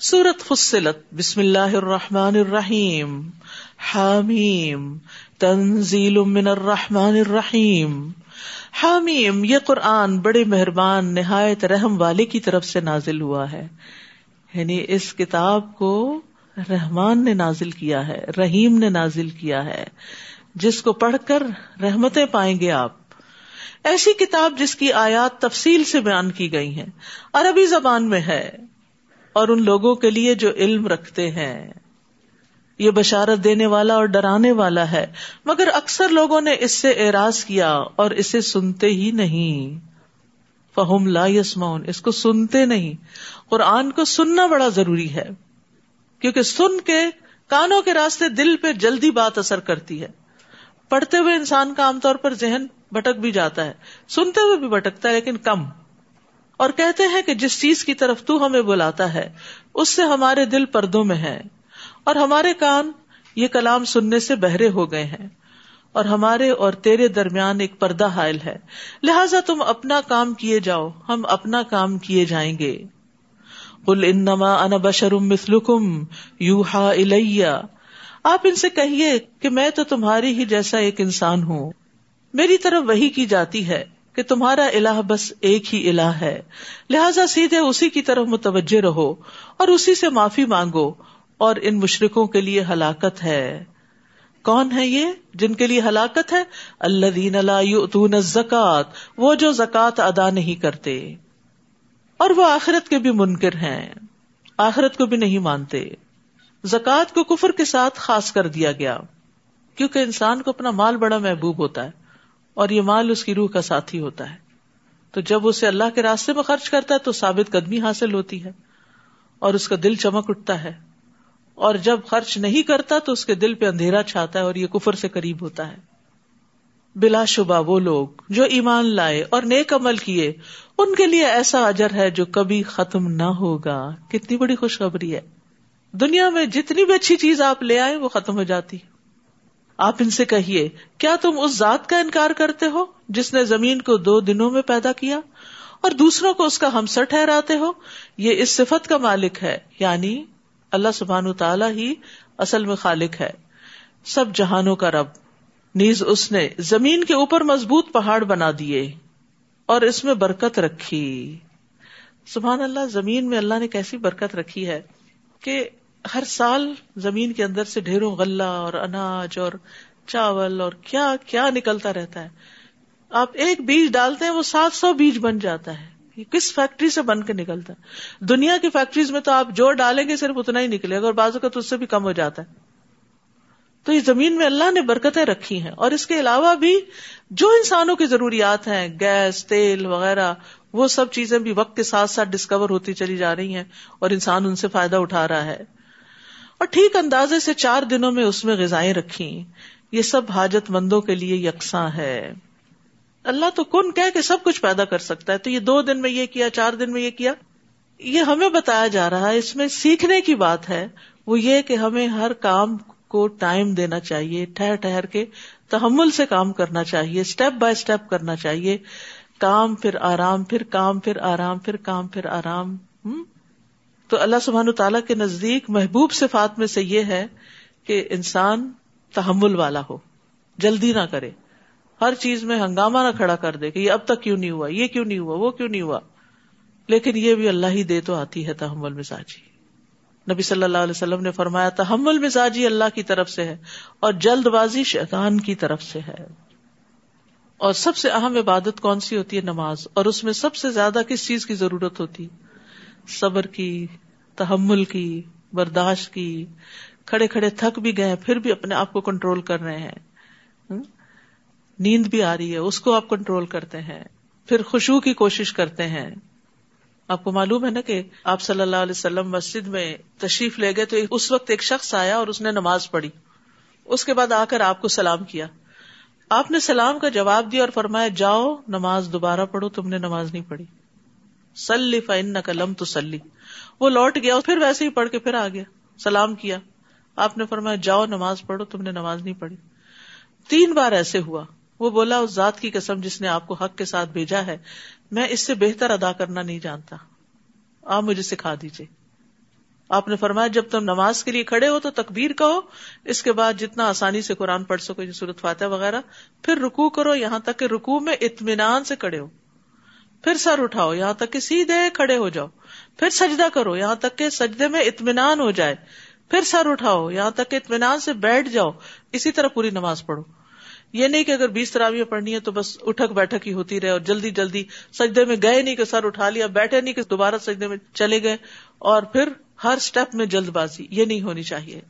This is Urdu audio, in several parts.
سورت فصلت. بسم اللہ الرحمن الرحیم. حامیم. تنزیل من الرحمن الرحیم. حامیم، یہ قرآن بڑے مہربان، نہایت رحم والے کی طرف سے نازل ہوا ہے۔ یعنی اس کتاب کو رحمان نے نازل کیا ہے، رحیم نے نازل کیا ہے۔ جس کو پڑھ کر رحمتیں پائیں گے آپ۔ ایسی کتاب جس کی آیات تفصیل سے بیان کی گئی ہیں۔ عربی زبان میں ہے۔ اور ان لوگوں کے لیے جو علم رکھتے ہیں۔ یہ بشارت دینے والا اور ڈرانے والا ہے۔ مگر اکثر لوگوں نے اس سے اعراض کیا اور اسے سنتے ہی نہیں۔ فہم لا یسمون اس کو سنتے نہیں۔ قرآن کو سننا بڑا ضروری ہے۔ کیونکہ سن کے کانوں کے راستے دل پہ جلدی بات اثر کرتی ہے۔ پڑھتے ہوئے انسان کا عام طور پر ذہن بھٹک بھی جاتا ہے۔ سنتے ہوئے بھی بھٹکتا ہے، لیکن کم۔ اور کہتے ہیں کہ جس چیز کی طرف تو ہمیں بلاتا ہے، اس سے ہمارے دل پردوں میں ہے اور ہمارے کان یہ کلام سننے سے بہرے ہو گئے ہیں۔ اور ہمارے اور تیرے درمیان ایک پردہ حائل ہے۔ لہذا تم اپنا کام کیے جاؤ، ہم اپنا کام کیے جائیں گے۔ کل انما انا بشرم مسلکم یو ہا آپ ان سے کہیے کہ میں تو تمہاری ہی جیسا ایک انسان ہوں۔ میری طرف وہی کی جاتی ہے۔ کہ تمہارا الہ بس ایک ہی الہ ہے۔ لہذا سیدھے اسی کی طرف متوجہ رہو اور اسی سے معافی مانگو اور ان مشرقوں کے لیے ہلاکت ہے۔ کون ہے یہ جن کے لیے ہلاکت ہے؟ اللہ دین اللہ زکات وہ جو زکات ادا نہیں کرتے۔ اور وہ آخرت کے بھی منکر ہیں۔ آخرت کو بھی نہیں مانتے۔ زکات کو کفر کے ساتھ خاص کر دیا گیا۔ کیونکہ انسان کو اپنا مال بڑا محبوب ہوتا ہے۔ اور یہ مال اس کی روح کا ساتھی ہوتا ہے۔ تو جب اسے اللہ کے راستے میں خرچ کرتا ہے تو ثابت قدمی حاصل ہوتی ہے اور اس کا دل چمک اٹھتا ہے۔ اور جب خرچ نہیں کرتا تو اس کے دل پہ اندھیرا چھاتا ہے اور یہ کفر سے قریب ہوتا ہے۔ بلا شبہ وہ لوگ جو ایمان لائے اور نیک عمل کیے، ان کے لیے ایسا اجر ہے جو کبھی ختم نہ ہوگا۔ کتنی بڑی خوشخبری ہے۔ دنیا میں جتنی بھی اچھی چیز آپ لے آئے وہ ختم ہو جاتی۔ آپ ان سے کہیے، کیا تم اس ذات کا انکار کرتے ہو جس نے زمین کو دو دنوں میں پیدا کیا اور دوسروں کو اس کا ہمسر ٹھہراتے ہو؟ یہ اس صفت کا مالک ہے یعنی اللہ سبحان تعالی ہی اصل میں خالق ہے۔ سب جہانوں کا رب، نیز اس نے زمین کے اوپر مضبوط پہاڑ بنا دیے اور اس میں برکت رکھی۔ سبحان اللہ، زمین میں اللہ نے کیسی برکت رکھی ہے کہ ہر سال زمین کے اندر سے ڈھیروں غلہ اور اناج اور چاول اور کیا کیا نکلتا رہتا ہے۔ آپ ایک بیج ڈالتے ہیں، وہ سات سو بیج بن جاتا ہے۔ یہ کس فیکٹری سے بن کے نکلتا ہے؟ دنیا کی فیکٹریز میں تو آپ جو ڈالیں گے صرف اتنا ہی نکلے گا اور بازو کا تو اس سے بھی کم ہو جاتا ہے۔ تو یہ زمین میں اللہ نے برکتیں رکھی ہیں اور اس کے علاوہ بھی جو انسانوں کی ضروریات ہیں، گیس، تیل وغیرہ، وہ سب چیزیں بھی وقت کے ساتھ ساتھ ڈسکور ہوتی چلی جا رہی ہیں اور انسان ان سے فائدہ اٹھا رہا ہے۔ اور ٹھیک اندازے سے چار دنوں میں اس میں غذائیں رکھی یہ سب حاجت مندوں کے لیے یکساں ہے۔ اللہ تو کن کہ سب کچھ پیدا کر سکتا ہے۔ تو یہ دو دن میں یہ کیا، چار دن میں یہ کیا؟ یہ ہمیں بتایا جا رہا ہے، اس میں سیکھنے کی بات ہے۔ وہ یہ کہ ہمیں ہر کام کو ٹائم دینا چاہیے، ٹھہر ٹھہر کے تحمل سے کام کرنا چاہیے اسٹیپ بائی اسٹیپ کرنا چاہیے۔ کام پھر آرام، پھر کام پھر آرام، پھر کام پھر آرام۔ تو اللہ سبحان تعالیٰ کے نزدیک محبوب صفات میں سے یہ ہے کہ انسان تحمل والا ہو، جلدی نہ کرے۔ ہر چیز میں ہنگامہ نہ کھڑا کر دے کہ یہ اب تک کیوں نہیں ہوا، یہ کیوں نہیں ہوا، وہ کیوں نہیں ہوا۔ لیکن یہ بھی اللہ ہی دے تو آتی ہے تحمل مزاجی۔ نبی صلی اللہ علیہ وسلم نے فرمایا، تحمل مزاجی اللہ کی طرف سے ہے اور جلد بازی شیطان کی طرف سے ہے۔ اور سب سے اہم عبادت کون سی ہوتی ہے؟ نماز۔ اور اس میں سب سے زیادہ کس چیز کی ضرورت ہوتی؟ صبر کی، تحمل کی، برداشت کی، کھڑے کھڑے تھک بھی گئے، پھر بھی اپنے آپ کو کنٹرول کر رہے ہیں۔ نیند بھی آ رہی ہے، اس کو آپ کنٹرول کرتے ہیں۔ پھر خوشبو کی کوشش کرتے ہیں۔ آپ کو معلوم ہے نا کہ آپ صلی اللہ علیہ وسلم مسجد میں تشریف لے گئے تو اس وقت ایک شخص آیا اور اس نے نماز پڑھی۔ اس کے بعد آ کر آپ کو سلام کیا۔ آپ نے سلام کا جواب دیا اور فرمایا، جاؤ، نماز دوبارہ پڑھو، تم نے نماز نہیں پڑھی۔ سلی فن قلم تو سلی وہ لوٹ گیا پھر ویسے ہی پڑھ کے پھر آ گیا۔ سلام کیا۔ آپ نے فرمایا، جاؤ نماز پڑھو، تم نے نماز نہیں پڑھی۔ تین بار ایسے ہوا۔ وہ بولا، اس ذات کی قسم جس نے آپ کو حق کے ساتھ بھیجا ہے، میں اس سے بہتر ادا کرنا نہیں جانتا۔ آپ مجھے سکھا دیجیے آپ نے فرمایا، جب تم نماز کے لیے کھڑے ہو تو تکبیر کہو۔ اس کے بعد جتنا آسانی سے قرآن پڑھ سکو صورت فاتح وغیرہ۔ پھر رکو کرو، یہاں تک کہ رکو میں اطمینان سے کھڑے ہو۔ پھر سر اٹھاؤ، یہاں تک کہ سیدھے کھڑے ہو جاؤ۔ پھر سجدہ کرو، یہاں تک کہ سجدے میں اطمینان ہو جائے۔ پھر سر اٹھاؤ، یہاں تک کہ اطمینان سے بیٹھ جاؤ۔ اسی طرح پوری نماز پڑھو۔ یہ نہیں کہ اگر بیس تراویاں پڑھنی ہے تو بس اٹھک بیٹھک ہی ہوتی رہے اور جلدی جلدی سجدے میں گئے نہیں کہ سر اٹھا لیا، بیٹھے نہیں کہ دوبارہ سجدے میں چلے گئے۔ اور پھر ہر اسٹیپ میں جلد بازی، یہ نہیں ہونی چاہیے۔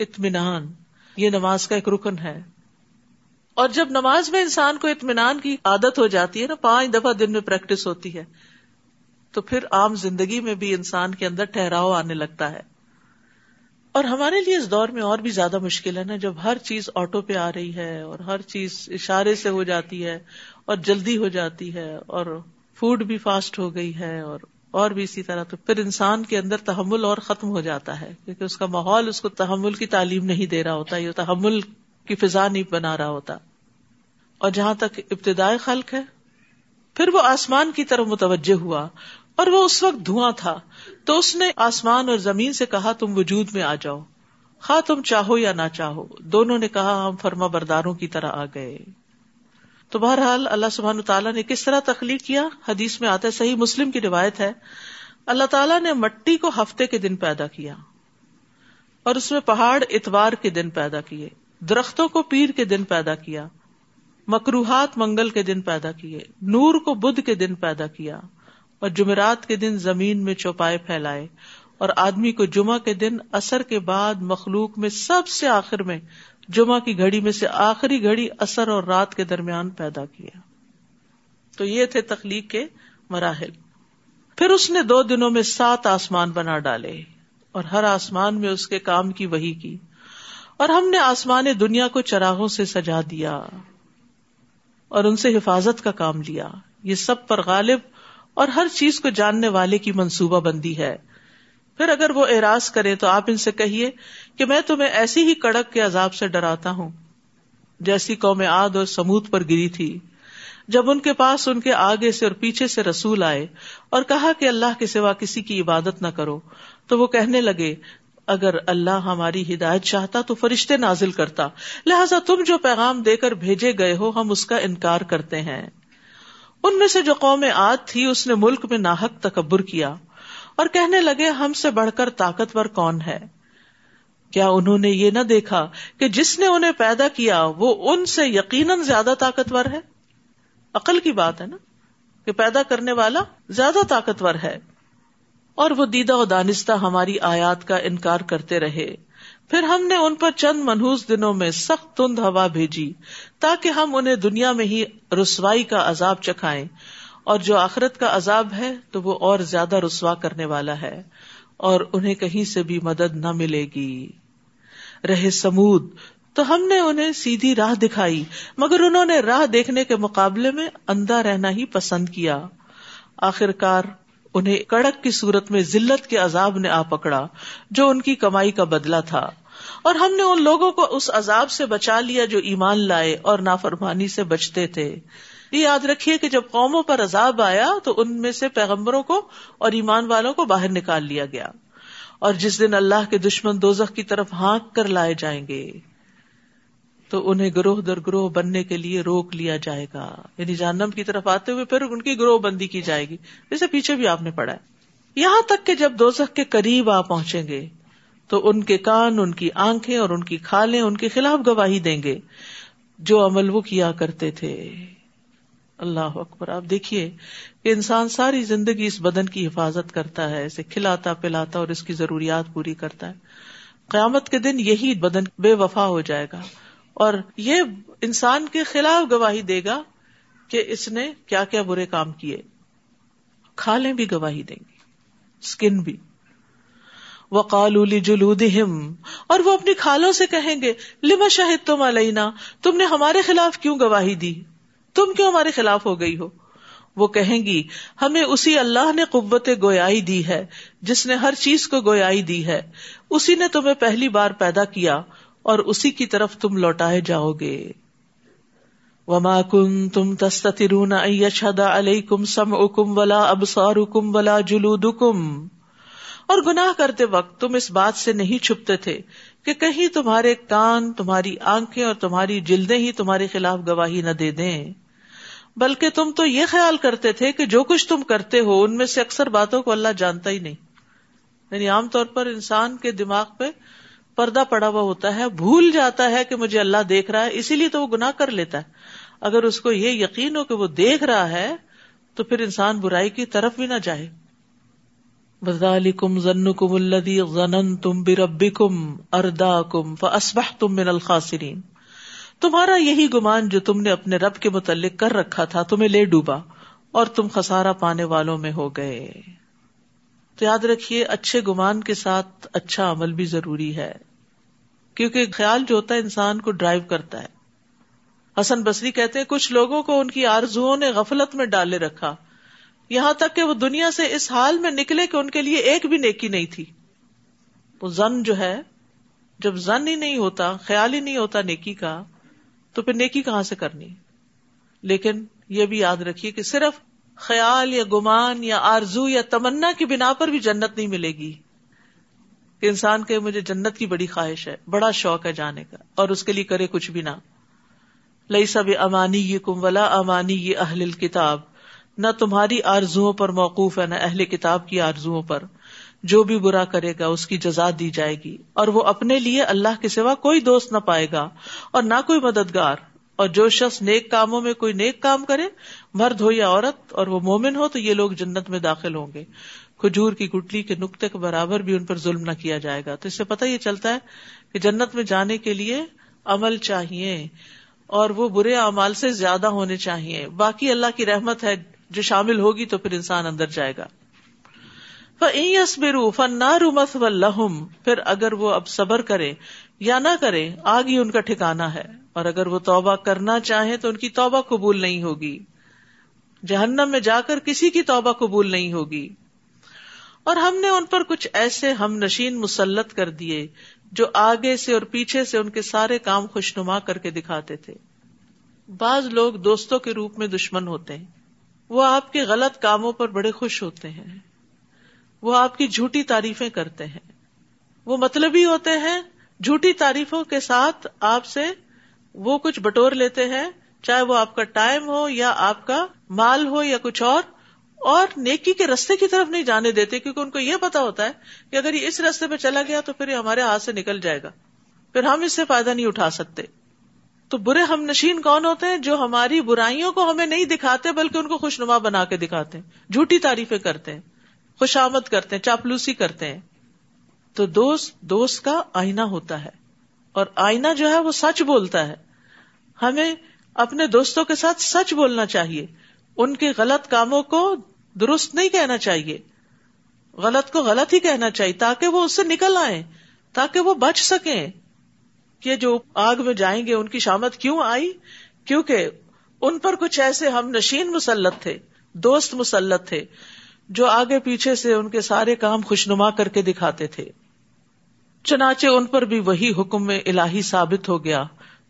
اطمینان، یہ نماز کا ایک رکن ہے۔ اور جب نماز میں انسان کو اطمینان کی عادت ہو جاتی ہے نا، پانچ دفعہ دن میں پریکٹس ہوتی ہے، تو پھر عام زندگی میں بھی انسان کے اندر ٹھہراؤ آنے لگتا ہے۔ اور ہمارے لیے اس دور میں اور بھی زیادہ مشکل ہے نا، جب ہر چیز آٹو پہ آ رہی ہے اور ہر چیز اشارے سے ہو جاتی ہے اور جلدی ہو جاتی ہے اور فوڈ بھی فاسٹ ہو گئی ہے اور اور بھی اسی طرح، تو پھر انسان کے اندر تحمل اور ختم ہو جاتا ہے، کیونکہ اس کا ماحول اس کو تحمل کی تعلیم نہیں دے رہا ہوتا، یہ تحمل کی فضا نہیں بنا رہا ہوتا۔ اور جہاں تک ابتدائی خلق ہے، پھر وہ آسمان کی طرف متوجہ ہوا اور وہ اس وقت دھواں تھا۔ تو اس نے آسمان اور زمین سے کہا، تم وجود میں آ جاؤ۔ خواہ تم چاہو یا نہ چاہو، دونوں نے کہا، ہم فرما برداروں کی طرح آ گئے۔ تو بہرحال اللہ سبحان تعالیٰ نے کس طرح تخلیق کیا؟ حدیث میں آتا ہے، صحیح مسلم کی روایت ہے۔ اللہ تعالیٰ نے مٹی کو ہفتے کے دن پیدا کیا اور اس میں پہاڑ اتوار کے دن پیدا کیے۔ درختوں کو پیر کے دن پیدا کیا، مکروہات منگل کے دن پیدا کیے، نور کو بدھ کے دن پیدا کیا اور جمعرات کے دن زمین میں چوپائے پھیلائے اور آدمی کو جمعہ کے دن اثر کے بعد مخلوق میں سب سے آخر میں، جمعہ کی گھڑی میں سے آخری گھڑی اثر اور رات کے درمیان پیدا کیا۔ تو یہ تھے تخلیق کے مراحل۔ پھر اس نے دو دنوں میں سات آسمان بنا ڈالے اور ہر آسمان میں اس کے کام کی وہی کی۔ اور ہم نے آسمان دنیا کو چراغوں سے سجا دیا اور ان سے حفاظت کا کام لیا۔ یہ سب پر غالب اور ہر چیز کو جاننے والے کی منصوبہ بندی ہے۔ پھر اگر وہ اعراض کرے تو آپ ان سے کہیے کہ میں تمہیں ایسی ہی کڑک کے عذاب سے ڈراتا ہوں، جیسی قوم آد اور سمود پر گری تھی۔ جب ان کے پاس ان کے آگے سے اور پیچھے سے رسول آئے اور کہا کہ اللہ کے سوا کسی کی عبادت نہ کرو، تو وہ کہنے لگے اگر اللہ ہماری ہدایت چاہتا تو فرشتے نازل کرتا۔ لہذا تم جو پیغام دے کر بھیجے گئے ہو، ہم اس کا انکار کرتے ہیں۔ ان میں سے جو قوم آد تھی، اس نے ملک میں ناحک تکبر کیا اور کہنے لگے، ہم سے بڑھ کر طاقتور کون ہے؟ کیا انہوں نے یہ نہ دیکھا کہ جس نے انہیں پیدا کیا، وہ ان سے یقیناً زیادہ طاقتور ہے؟ عقل کی بات ہے نا کہ پیدا کرنے والا زیادہ طاقتور ہے۔ اور وہ دیدہ و دانستہ ہماری آیات کا انکار کرتے رہے۔ پھر ہم نے ان پر چند منہوس دنوں میں سخت تند ہوا بھیجی تاکہ ہم انہیں دنیا میں ہی رسوائی کا عذاب چکھائیں۔ اور جو آخرت کا عذاب ہے تو وہ اور زیادہ رسوا کرنے والا ہے اور انہیں کہیں سے بھی مدد نہ ملے گی۔ رہے سمود، تو ہم نے انہیں سیدھی راہ دکھائی، مگر انہوں نے راہ دیکھنے کے مقابلے میں اندھا رہنا ہی پسند کیا۔ آخر کار انہیں کڑک کی صورت میں ذلت کے عذاب نے آ پکڑا جو ان کی کمائی کا بدلا تھا۔ اور ہم نے ان لوگوں کو اس عذاب سے بچا لیا جو ایمان لائے اور نافرمانی سے بچتے تھے۔ یہ یاد رکھیے کہ جب قوموں پر عذاب آیا تو ان میں سے پیغمبروں کو اور ایمان والوں کو باہر نکال لیا گیا۔ اور جس دن اللہ کے دشمن دوزخ کی طرف ہانک کر لائے جائیں گے۔ تو انہیں گروہ در گروہ بننے کے لیے روک لیا جائے گا۔ یعنی جہنم کی طرف آتے ہوئے پھر ان کی گروہ بندی کی جائے گی۔ جیسے پیچھے بھی آپ نے پڑھا ہے۔ یہاں تک کہ جب دوزخ کے قریب آ پہنچیں گے، تو ان کے کان، ان کی آنکھیں اور ان کی کھالیں ان کے خلاف گواہی دیں گے جو عمل وہ کیا کرتے تھے۔ اللہ اکبر۔ آپ دیکھیے کہ انسان ساری زندگی اس بدن کی حفاظت کرتا ہے، اسے کھلاتا، پلاتا اور اس کی ضروریات پوری کرتا ہے۔ قیامت کے دن یہی بدن بے وفا ہو جائے گا۔ اور یہ انسان کے خلاف گواہی دے گا کہ اس نے کیا کیا برے کام کیے۔ کھالیں بھی گواہی دیں گی اسکن بھی۔ وہ کالولی جلودہم اور وہ اپنی کھالوں سے کہیں گے لما شاہد تم علینا، تم نے ہمارے خلاف کیوں گواہی دی؟ تم کیوں ہمارے خلاف ہو گئی ہو؟ وہ کہیں گی، ہمیں اسی اللہ نے قوت گویائی دی ہے، جس نے ہر چیز کو گویائی دی ہے۔ اسی نے تمہیں پہلی بار پیدا کیا اور اسی کی طرف تم لوٹائے جاؤ گے۔ وما کن تم تسترون علیہ کم سم اکم ولا ابسار کم ولا جلود کم اور گناہ کرتے وقت تم اس بات سے نہیں چھپتے تھے کہ کہیں تمہارے کان، تمہاری آنکھیں اور تمہاری جلدیں ہی تمہارے خلاف گواہی نہ دے دیں۔ بلکہ تم تو یہ خیال کرتے تھے کہ جو کچھ تم کرتے ہو، ان میں سے اکثر باتوں کو اللہ جانتا ہی نہیں۔ یعنی عام طور پر انسان کے دماغ پہ پردہ پڑا ہوا ہوتا ہے، بھول جاتا ہے کہ مجھے اللہ دیکھ رہا ہے، اسی لیے تو وہ گناہ کر لیتا ہے۔ اگر اس کو یہ یقین ہو کہ وہ دیکھ رہا ہے، تو پھر انسان برائی کی طرف بھی نہ جائے۔ بدالی کم ضن کم الدی غن تم بربی کم اردا کم فسبہ تم من الخاصرین تمہارا یہی گمان جو تم نے اپنے رب کے متعلق کر رکھا تھا، تمہیں لے ڈوبا اور تم خسارا پانے والوں میں ہو گئے۔ تو یاد رکھیے، اچھے گمان کے ساتھ اچھا عمل بھی ضروری ہے۔ کیونکہ خیال جو ہوتا ہے، انسان کو ڈرائیو کرتا ہے۔ حسن بصری کہتے ہیں، کچھ لوگوں کو ان کی آرزو نے غفلت میں ڈالے رکھا۔ یہاں تک کہ وہ دنیا سے اس حال میں نکلے کہ ان کے لیے ایک بھی نیکی نہیں تھی۔ وہ زن جو ہے، جب زن ہی نہیں ہوتا، خیال ہی نہیں ہوتا نیکی کا، تو پھر نیکی کہاں سے کرنی؟ لیکن یہ بھی یاد رکھیے کہ صرف خیال یا گمان یا آرزو یا تمنا کی بنا پر بھی جنت نہیں ملے گی۔ کہ انسان کے مجھے جنت کی بڑی خواہش ہے، بڑا شوق ہے جانے کا، اور اس کے لیے کرے کچھ بھی نہ۔ لئی سب امانی یہ کم ولا امانی یہ اہل کتاب نہ تمہاری آرزو پر موقوف ہے، نہ اہل کتاب کی آرزو پر۔ جو بھی برا کرے گا، اس کی جزا دی جائے گی۔ اور وہ اپنے لیے اللہ کے سوا کوئی دوست نہ پائے گا، اور نہ کوئی مددگار۔ اور جو شخص نیک کاموں میں کوئی نیک کام کرے، مرد ہو یا عورت اور وہ مومن ہو، تو یہ لوگ جنت میں داخل ہوں گے۔ کھجور کی گٹلی کے نقطے کے برابر بھی ان پر ظلم نہ کیا جائے گا۔ تو اس سے پتا یہ چلتا ہے کہ جنت میں جانے کے لیے عمل چاہیے اور وہ برے اعمال سے زیادہ ہونے چاہیے۔ باقی اللہ کی رحمت ہے، جو شامل ہوگی تو پھر انسان اندر جائے گا۔ برو و لہم پھر اگر وہ اب صبر کرے یا نہ کرے، آگ ہی ان کا ٹھکانا ہے۔ اور اگر وہ توبہ کرنا چاہے تو ان کی توبہ قبول نہیں ہوگی۔ جہنم میں جا کر کسی کی توبہ قبول نہیں ہوگی۔ اور ہم نے ان پر کچھ ایسے ہم نشین مسلط کر دیے جو آگے سے اور پیچھے سے ان کے سارے کام خوشنما کر کے دکھاتے تھے۔ بعض لوگ دوستوں کے روپ میں دشمن ہوتے ہیں۔ وہ آپ کے غلط کاموں پر بڑے خوش ہوتے ہیں۔ وہ آپ کی جھوٹی تعریفیں کرتے ہیں۔ وہ مطلبی ہوتے ہیں جھوٹی تعریفوں کے ساتھ آپ سے وہ کچھ بٹور لیتے ہیں، چاہے وہ آپ کا ٹائم ہو یا آپ کا مال ہو یا کچھ اور اور نیکی کے رستے کی طرف نہیں جانے دیتے، کیونکہ ان کو یہ پتا ہوتا ہے کہ اگر یہ اس رستے پہ چلا گیا تو پھر یہ ہمارے ہاتھ سے نکل جائے گا۔ پھر ہم اس سے فائدہ نہیں اٹھا سکتے۔ تو برے ہم نشین کون ہوتے ہیں جو ہماری برائیوں کو ہمیں نہیں دکھاتے، بلکہ ان کو خوشنما بنا کے دکھاتے ہیں۔ جھوٹی تعریفیں کرتے ہیں، خوشامد کرتے ہیں، چاپلوسی کرتے ہیں۔ تو دوست دوست کا آئینہ ہوتا ہے اور آئینہ جو ہے وہ سچ بولتا ہے ہمیں اپنے دوستوں کے ساتھ سچ بولنا چاہیے ان کے غلط کاموں کو درست نہیں کہنا چاہیے غلط کو غلط ہی کہنا چاہیے تاکہ وہ اس سے نکل آئے تاکہ وہ بچ سکیں کہ جو آگ میں جائیں گے ان کی شامت کیوں آئی کیونکہ ان پر کچھ ایسے ہم نشین مسلط تھے دوست مسلط تھے جو آگے پیچھے سے ان کے سارے کام خوشنما کر کے دکھاتے تھے چنانچہ ان پر بھی وہی حکم میں الہی ثابت ہو گیا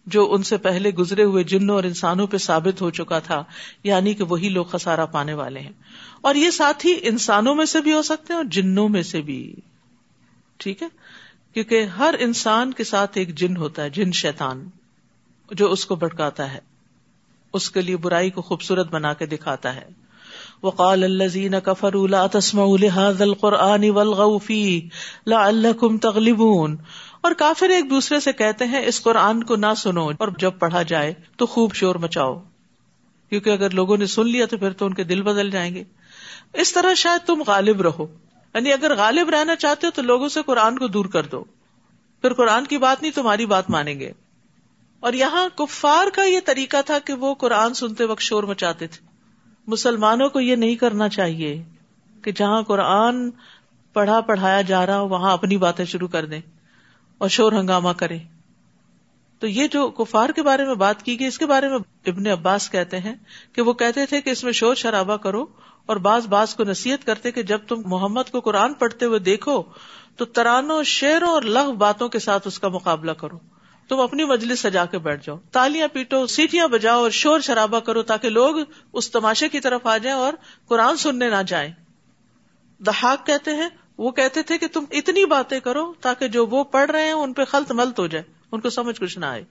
جو ان سے پہلے گزرے ہوئے جنوں اور انسانوں پہ ثابت ہو چکا تھا یعنی کہ وہی لوگ خسارا پانے والے ہیں۔ اور یہ ساتھ ہی انسانوں میں سے بھی ہو سکتے ہیں اور جنوں میں سے بھی۔ ٹھیک ہے؟ کیونکہ ہر انسان کے ساتھ ایک جن ہوتا ہے، جن شیطان، جو اس کو بھٹکاتا ہے، اس کے لیے برائی کو خوبصورت بنا کے دکھاتا ہے۔ وقال الذين كفروا لا تسمعوا لهذا القران والغوا فيه لعلكم تغلبون۔ اور کافر ایک دوسرے سے کہتے ہیں، اس قرآن کو نہ سنو اور جب پڑھا جائے تو خوب شور مچاؤ۔ کیونکہ اگر لوگوں نے سن لیا تو پھر تو ان کے دل بدل جائیں گے۔ اس طرح شاید تم غالب رہو۔ یعنی اگر غالب رہنا چاہتے ہو تو لوگوں سے قرآن کو دور کر دو۔ پھر قرآن کی بات نہیں، تمہاری بات مانیں گے۔ اور یہاں کفار کا یہ طریقہ تھا کہ وہ قرآن سنتے وقت شور مچاتے تھے۔ مسلمانوں کو یہ نہیں کرنا چاہیے کہ جہاں قرآن پڑھا پڑھایا جا رہا ہو، وہاں اپنی باتیں شروع کر دیں اور شور ہنگامہ کرے تو یہ جو کفار کے بارے میں بات کی گئی، اس کے بارے میں ابن عباس کہتے ہیں کہ وہ کہتے تھے کہ اس میں شور شرابہ کرو اور بعض بعض کو نصیحت کرتے کہ جب تم محمد کو قرآن پڑھتے ہوئے دیکھو تو ترانوں شیروں اور لغ باتوں کے ساتھ اس کا مقابلہ کرو۔ تم اپنی مجلس سجا کے بیٹھ جاؤ۔ تالیاں پیٹو، سیٹیاں بجاؤ اور شور شرابہ کرو تاکہ لوگ اس تماشے کی طرف آ جائیں اور قرآن سننے نہ جائیں۔ دہاق کہتے ہیں، وہ کہتے تھے کہ تم اتنی باتیں کرو تاکہ جو وہ پڑھ رہے ہیں ان پہ خلط ملت ہو جائے، ان کو سمجھ کچھ نہ آئے۔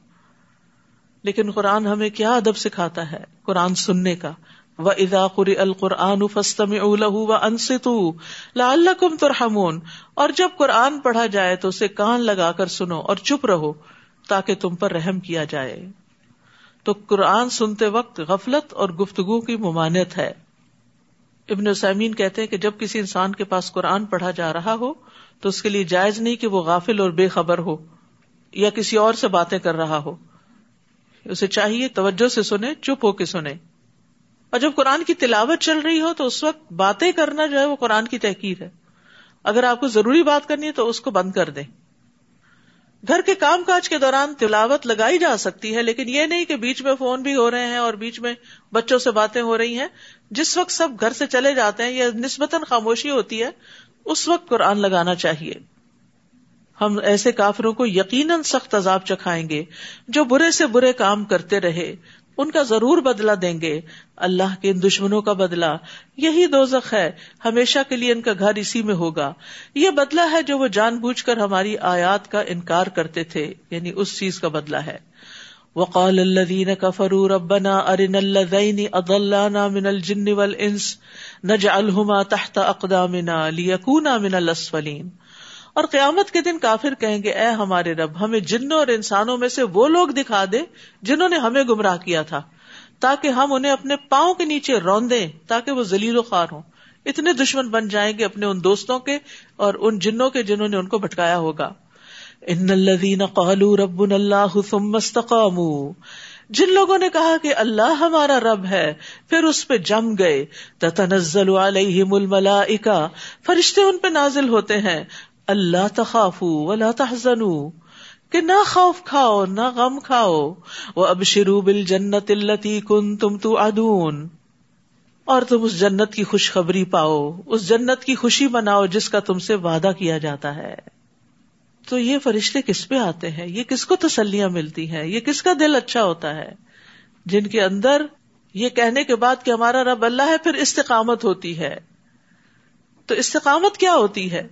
لیکن قرآن ہمیں کیا ادب سکھاتا ہے قرآن سننے کا۔ و ادا قری القرآن فستم و انست اللہ کم ترحمون۔ اور جب قرآن پڑھا جائے تو اسے کان لگا کر سنو اور چپ رہو۔ تاکہ تم پر رحم کیا جائے۔ تو قرآن سنتے وقت غفلت اور گفتگو کی ممانت ہے۔ ابن سیمین کہتے ہیں کہ جب کسی انسان کے پاس قرآن پڑھا جا رہا ہو، تو اس کے لیے جائز نہیں کہ وہ غافل اور بے خبر ہو یا کسی اور سے باتیں کر رہا ہو۔ اسے چاہیے توجہ سے سنے چپ ہو کے سنے اور جب قرآن کی تلاوت چل رہی ہو، تو اس وقت باتیں کرنا جو ہے وہ قرآن کی تحقیر ہے۔ اگر آپ کو ضروری بات کرنی ہے، تو اس کو بند کر دیں۔ گھر کے کام کاج کے دوران تلاوت لگائی جا سکتی ہے، لیکن یہ نہیں کہ بیچ میں فون بھی ہو رہے ہیں اور بیچ میں بچوں سے باتیں ہو رہی ہیں۔ جس وقت سب گھر سے چلے جاتے ہیں یا نسبتاً خاموشی ہوتی ہے، اس وقت قرآن لگانا چاہیے۔ ہم ایسے کافروں کو یقیناً سخت عذاب چکھائیں گے جو برے سے برے کام کرتے رہے۔ ان کا ضرور بدلا دیں گے۔ اللہ کے ان دشمنوں کا بدلا یہی دو ہے۔ ہمیشہ کے لیے ان کا گھر اسی میں ہوگا۔ یہ بدلا ہے جو وہ جان بوجھ کر ہماری آیات کا انکار کرتے تھے۔ یعنی اس چیز کا بدلا ہے۔ وقال الذين كفروا ربنا ارنا الذين اضلانا من الجن والانس نجعلهما تحت اقدامنا ليكونا من الاسفلين اور قیامت کے دن کافر کہیں گے، اے ہمارے رب، ہمیں جنوں اور انسانوں میں سے وہ لوگ دکھا دے جنہوں نے ہمیں گمراہ کیا تھا، تاکہ ہم انہیں اپنے پاؤں کے نیچے روندے تاکہ وہ ذلیل و خوار ہوں۔ اتنے دشمن بن جائیں گے اپنے ان دوستوں کے اور ان جنوں کے جنہوں نے ان کو بھٹکایا ہوگا۔ ان الذين قالوا ربنا الله ثم استقاموا۔ جن لوگوں نے کہا کہ اللہ ہمارا رب ہے، پھر اس پہ جم گئے۔ تتنزل علیہم الملائکہ۔ فرشتے ان پہ نازل ہوتے ہیں۔ اللہ تخافو ولا تحزنوا کہ نہ خوف کھاؤ، نہ غم کھاؤ وہ اب شروع بل جنت التی کن تم تو ادون اور تم اس جنت کی خوشخبری پاؤ، اس جنت کی خوشی مناؤ جس کا تم سے وعدہ کیا جاتا ہے۔ تو یہ فرشتے کس پہ آتے ہیں؟ یہ کس کو تسلیاں ملتی ہیں؟ یہ کس کا دل اچھا ہوتا ہے؟ جن کے اندر یہ کہنے کے بعد کہ ہمارا رب اللہ ہے، پھر استقامت ہوتی ہے۔ تو استقامت کیا ہوتی ہے؟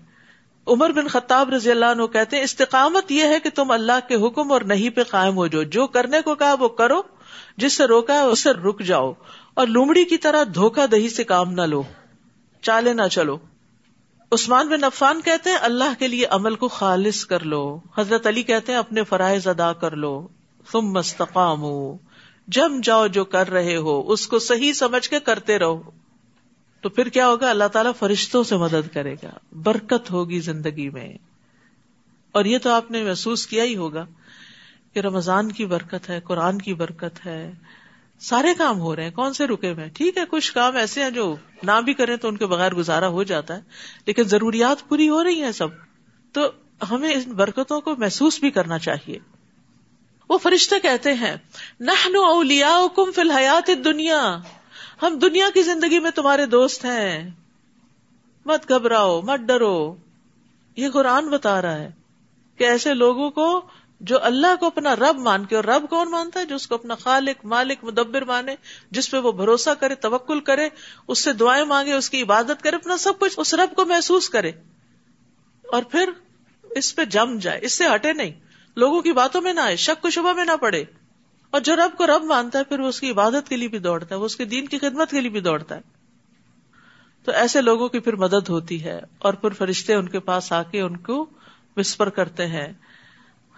عمر بن خطاب رضی اللہ عنہ کہتے ہیں، استقامت یہ ہے کہ تم اللہ کے حکم اور نہیں پہ قائم ہو جو جو کرنے کو کہا وہ کرو، جس سے روکا ہے اس سے رک جاؤ، اور لومڑی کی طرح دھوکہ دہی سے کام نہ لو، چالے نہ چلو۔ عثمان بن عفان کہتے ہیں، اللہ کے لیے عمل کو خالص کر لو۔ حضرت علی کہتے ہیں، اپنے فرائض ادا کر لو۔ تم مستقام جم جاؤ جو کر رہے ہو، اس کو صحیح سمجھ کے کرتے رہو۔ تو پھر کیا ہوگا؟ اللہ تعالیٰ فرشتوں سے مدد کرے گا۔ برکت ہوگی زندگی میں۔ اور یہ تو آپ نے محسوس کیا ہی ہوگا کہ رمضان کی برکت ہے، قرآن کی برکت ہے۔ سارے کام ہو رہے ہیں۔ کون سے رکے ہوئے ٹھیک ہے، کچھ کام ایسے ہیں جو نہ بھی کریں تو ان کے بغیر گزارا ہو جاتا ہے، لیکن ضروریات پوری ہو رہی ہیں سب۔ تو ہمیں ان برکتوں کو محسوس بھی کرنا چاہیے۔ وہ فرشتے کہتے ہیں نہ اولیا کم فی الحیات دنیا ہم دنیا کی زندگی میں تمہارے دوست ہیں۔ مت گھبراؤ، مت ڈرو۔ یہ قرآن بتا رہا ہے کہ ایسے لوگوں کو جو اللہ کو اپنا رب مان کے اور رب کون مانتا ہے؟ جو اس کو اپنا خالق، مالک، مدبر مانے، جس پہ وہ بھروسہ کرے، توکل کرے، اس سے دعائیں مانگے، اس کی عبادت کرے، اپنا سب کچھ اس رب کو محسوس کرے۔ اور پھر اس پہ جم جائے، اس سے ہٹے نہیں۔ لوگوں کی باتوں میں نہ آئے، شک کو شبہ میں نہ پڑے۔ اور جو رب کو رب مانتا ہے، پھر وہ اس کی عبادت کے لیے بھی دوڑتا ہے، وہ اس کے دین کی خدمت کے لیے بھی دوڑتا ہے۔ تو ایسے لوگوں کی پھر مدد ہوتی ہے اور پھر فرشتے ان کے پاس آ کے ان کو وسپر کرتے ہیں۔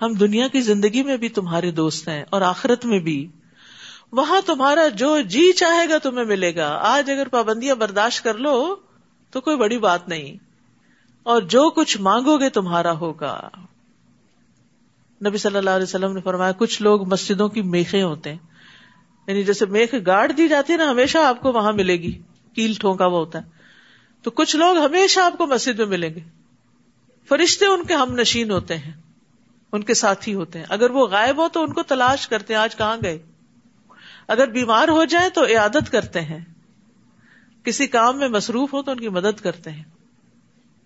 ہم دنیا کی زندگی میں بھی تمہارے دوست ہیں اور آخرت میں بھی۔ وہاں تمہارا جو جی چاہے گا تمہیں ملے گا۔ آج اگر پابندیاں برداشت کر لو تو کوئی بڑی بات نہیں۔ اور جو کچھ مانگو گے تمہارا ہوگا۔ نبی صلی اللہ علیہ وسلم نے فرمایا، کچھ لوگ مسجدوں کی میخیں ہوتے ہیں۔ یعنی جیسے میخ گاڑ دی جاتی ہے نا، ہمیشہ آپ کو وہاں ملے گی۔ کیل ٹھونکا ہوا ہوتا ہے۔ تو کچھ لوگ ہمیشہ آپ کو مسجد میں ملیں گے۔ فرشتے ان کے ہم نشین ہوتے ہیں، ان کے ساتھی ہوتے ہیں۔ اگر وہ غائب ہو تو ان کو تلاش کرتے ہیں، آج کہاں گئے؟ اگر بیمار ہو جائے تو عیادت کرتے ہیں۔ کسی کام میں مصروف ہو تو ان کی مدد کرتے ہیں۔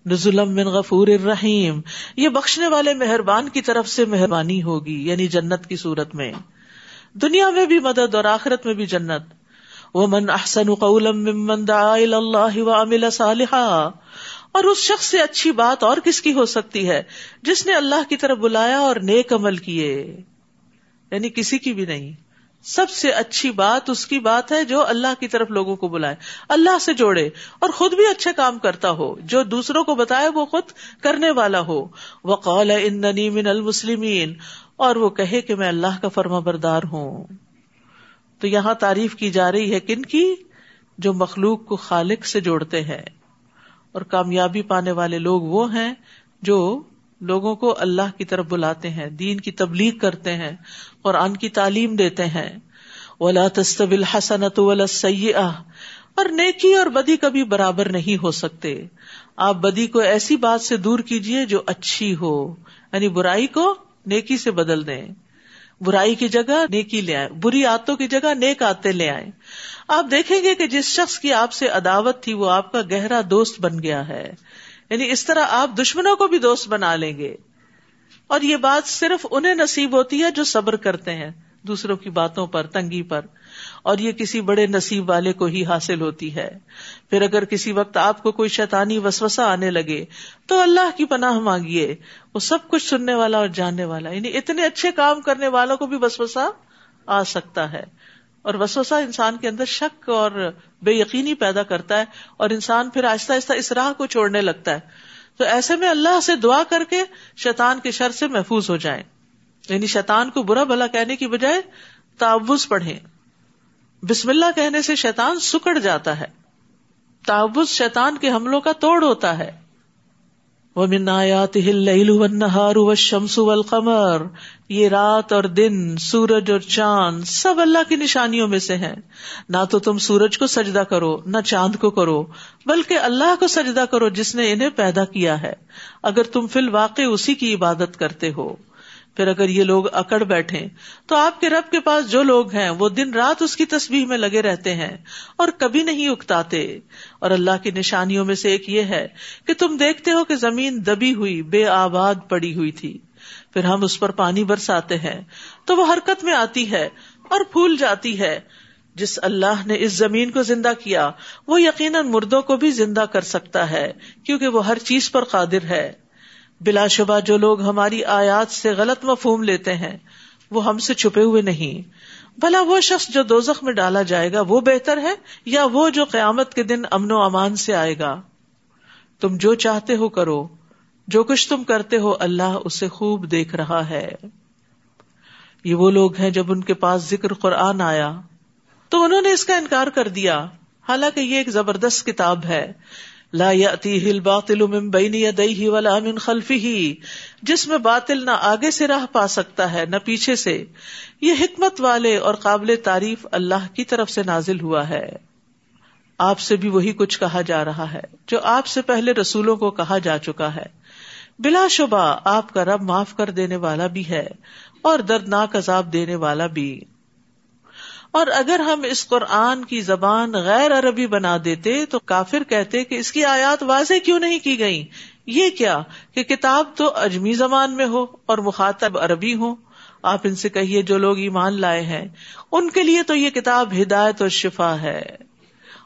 نزلم من غفور الرحیم۔ یہ بخشنے والے مہربان کی طرف سے مہربانی ہوگی یعنی جنت کی صورت میں۔ دنیا میں بھی مدد اور آخرت میں بھی جنت۔ وہ من احسن قولا ممن دعا اللہ وعمل صالحا۔ اور اس شخص سے اچھی بات اور کس کی ہو سکتی ہے؟ جس نے اللہ کی طرف بلایا اور نیک عمل کیے۔ یعنی کسی کی بھی نہیں۔ سب سے اچھی بات اس کی بات ہے جو اللہ کی طرف لوگوں کو بلائے۔ اللہ سے جوڑے اور خود بھی اچھے کام کرتا ہو، جو دوسروں کو بتائے وہ خود کرنے والا ہو۔ وہ قول من المسلمین اور وہ کہے کہ میں اللہ کا فرما بردار ہوں۔ تو یہاں تعریف کی جا رہی ہے کن کی؟ جو مخلوق کو خالق سے جوڑتے ہیں۔ اور کامیابی پانے والے لوگ وہ ہیں جو لوگوں کو اللہ کی طرف بلاتے ہیں، دین کی تبلیغ کرتے ہیں، قرآن کی تعلیم دیتے ہیں۔ ولا تستبل حسنت ولا سیاح اور نیکی اور بدی کبھی برابر نہیں ہو سکتے۔ آپ بدی کو ایسی بات سے دور کیجیے جو اچھی ہو یعنی برائی کو نیکی سے بدل دیں۔ برائی کی جگہ نیکی لے آئے بری آتوں کی جگہ نیک آتے لے آئے آپ دیکھیں گے کہ جس شخص کی آپ سے عداوت تھی، وہ آپ کا گہرا دوست بن گیا ہے۔ یعنی اس طرح آپ دشمنوں کو بھی دوست بنا لیں گے۔ اور یہ بات صرف انہیں نصیب ہوتی ہے جو صبر کرتے ہیں، دوسروں کی باتوں پر، تنگی پر۔ اور یہ کسی بڑے نصیب والے کو ہی حاصل ہوتی ہے۔ پھر اگر کسی وقت آپ کو کوئی شیطانی وسوسہ آنے لگے، تو اللہ کی پناہ مانگیے، وہ سب کچھ سننے والا اور جاننے والا۔ یعنی اتنے اچھے کام کرنے والوں کو بھی وسوسہ آ سکتا ہے۔ اور وسوسہ انسان کے اندر شک اور بے یقینی پیدا کرتا ہے اور انسان پھر آہستہ آہستہ اس راہ کو چھوڑنے لگتا ہے۔ تو ایسے میں اللہ سے دعا کر کے شیطان کے شر سے محفوظ ہو جائیں۔ یعنی شیطان کو برا بھلا کہنے کی بجائے تعوض پڑھیں۔ بسم اللہ کہنے سے شیطان سکڑ جاتا ہے۔ تعوض شیطان کے حملوں کا توڑ ہوتا ہے۔ وہ منایات والشمس والقمر، یہ رات اور دن، سورج اور چاند، سب اللہ کی نشانیوں میں سے ہیں۔ نہ تو تم سورج کو سجدہ کرو، نہ چاند کو کرو، بلکہ اللہ کو سجدہ کرو جس نے انہیں پیدا کیا ہے۔ اگر تم فی الواقع اسی کی عبادت کرتے ہو۔ پھر اگر یہ لوگ اکڑ بیٹھے تو آپ کے رب کے پاس جو لوگ ہیں، وہ دن رات اس کی تصویر میں لگے رہتے ہیں اور کبھی نہیں اکتاتے۔ اور اللہ کی نشانیوں میں سے ایک یہ ہے کہ تم دیکھتے ہو کہ زمین دبی ہوئی، بے آباد پڑی ہوئی تھی۔ پھر ہم اس پر پانی برساتے ہیں۔ تو وہ حرکت میں آتی ہے اور پھول جاتی ہے۔ جس اللہ نے اس زمین کو زندہ کیا، وہ یقیناً مردوں کو بھی زندہ کر سکتا ہے، کیونکہ وہ ہر چیز پر قادر ہے۔ بلا شبہ جو لوگ ہماری آیات سے غلط مفہوم لیتے ہیں، وہ ہم سے چھپے ہوئے نہیں۔ بھلا وہ شخص جو دوزخ میں ڈالا جائے گا، وہ بہتر ہے یا وہ جو قیامت کے دن امن و امان سے آئے گا؟ تم جو چاہتے ہو کرو، جو کچھ تم کرتے ہو، اللہ اسے خوب دیکھ رہا ہے۔ یہ وہ لوگ ہیں جب ان کے پاس ذکر قرآن آیا۔ تو انہوں نے اس کا انکار کر دیا۔ حالانکہ یہ ایک زبردست کتاب ہے۔ لا الباطل من بین یدیہ ولا من خلفہ، جس میں باطل نہ آگے سے راہ پا سکتا ہے نہ پیچھے سے۔ یہ حکمت والے اور قابل تعریف اللہ کی طرف سے نازل ہوا ہے۔ آپ سے بھی وہی کچھ کہا جا رہا ہے، جو آپ سے پہلے رسولوں کو کہا جا چکا ہے۔ بلا شبہ آپ کا رب معاف کر دینے والا بھی ہے اور دردناک عذاب دینے والا بھی۔ اور اگر ہم اس قرآن کی زبان غیر عربی بنا دیتے تو کافر کہتے کہ اس کی آیات واضح کیوں نہیں کی گئی یہ کیا کہ کتاب تو اجمی زبان میں ہو اور مخاطب عربی ہو آپ ان سے کہیے جو لوگ ایمان لائے ہیں، ان کے لیے تو یہ کتاب ہدایت اور شفا ہے۔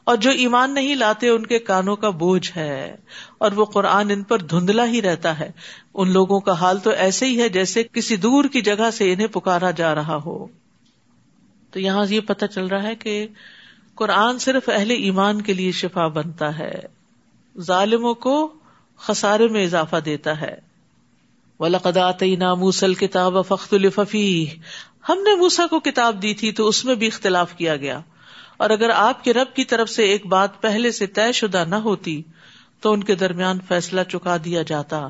اور جو ایمان نہیں لاتے ان کے کانوں کا بوجھ ہے۔ اور وہ قرآن ان پر دھندلا ہی رہتا ہے۔ ان لوگوں کا حال تو ایسے ہی ہے جیسے کسی دور کی جگہ سے انہیں پکارا جا رہا ہو۔ تو یہاں یہ پتہ چل رہا ہے کہ قرآن صرف اہل ایمان کے لیے شفا بنتا ہے۔ ظالموں کو خسارے میں اضافہ دیتا ہے۔ موسل کتاب فخت الفی ہم نے موسا کو کتاب دی تھی تو اس میں بھی اختلاف کیا گیا۔ اور اگر آپ کے رب کی طرف سے ایک بات پہلے سے طے شدہ نہ ہوتی تو ان کے درمیان فیصلہ چکا دیا جاتا۔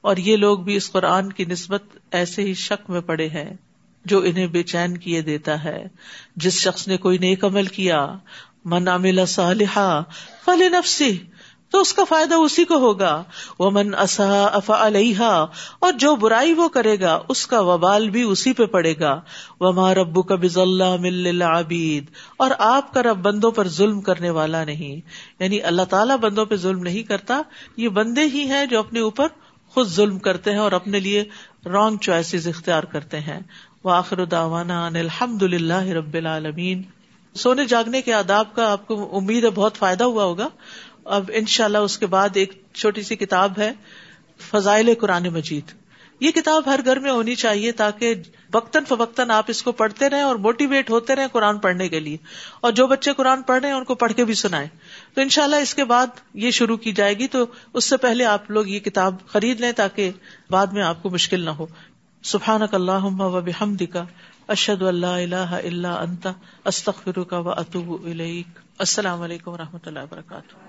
اور یہ لوگ بھی اس قرآن کی نسبت ایسے ہی شک میں پڑے ہیں۔ جو انہیں بے چین کیے دیتا ہے۔ جس شخص نے کوئی نیک عمل کیا، من عمل صالحا فل نفسی تو اس کا فائدہ اسی کو ہوگا۔ وہ من اصا اف علیہ اور جو برائی وہ کرے گا، اس کا وبال بھی اسی پہ پڑے گا۔ وہ ماں ربو کا بز اللہ مل عبید اور آپ کا رب بندوں پر ظلم کرنے والا نہیں۔ یعنی اللہ تعالیٰ بندوں پہ ظلم نہیں کرتا، یہ بندے ہی ہیں جو اپنے اوپر خود ظلم کرتے ہیں اور اپنے لیے رانگ چوائسیز اختیار کرتے ہیں۔ واخر داوانا الحمد للہ رب العالمین۔ سونے، جاگنے کے آداب کا آپ کو امید ہے، بہت فائدہ ہوا ہوگا۔ اب انشاءاللہ اس کے بعد ایک چھوٹی سی کتاب ہے، فضائل قرآن مجید۔ یہ کتاب ہر گھر میں ہونی چاہیے تاکہ وقتاً فوقتاً آپ اس کو پڑھتے رہیں اور موٹیویٹ ہوتے رہیں قرآن پڑھنے کے لیے۔ اور جو بچے قرآن پڑھ رہے ہیں، ان کو پڑھ کے بھی سنائے تو انشاءاللہ اس کے بعد یہ شروع کی جائے گی۔ تو اس سے پہلے آپ لوگ یہ کتاب خرید لیں تاکہ بعد میں آپ کو مشکل نہ ہو۔ سبحان اللہ و بحمد کا اشد اللہ اللہ اللہ انتا استخر کا و اطوب السلام علیکم و رحمۃ اللہ وبرکاتہ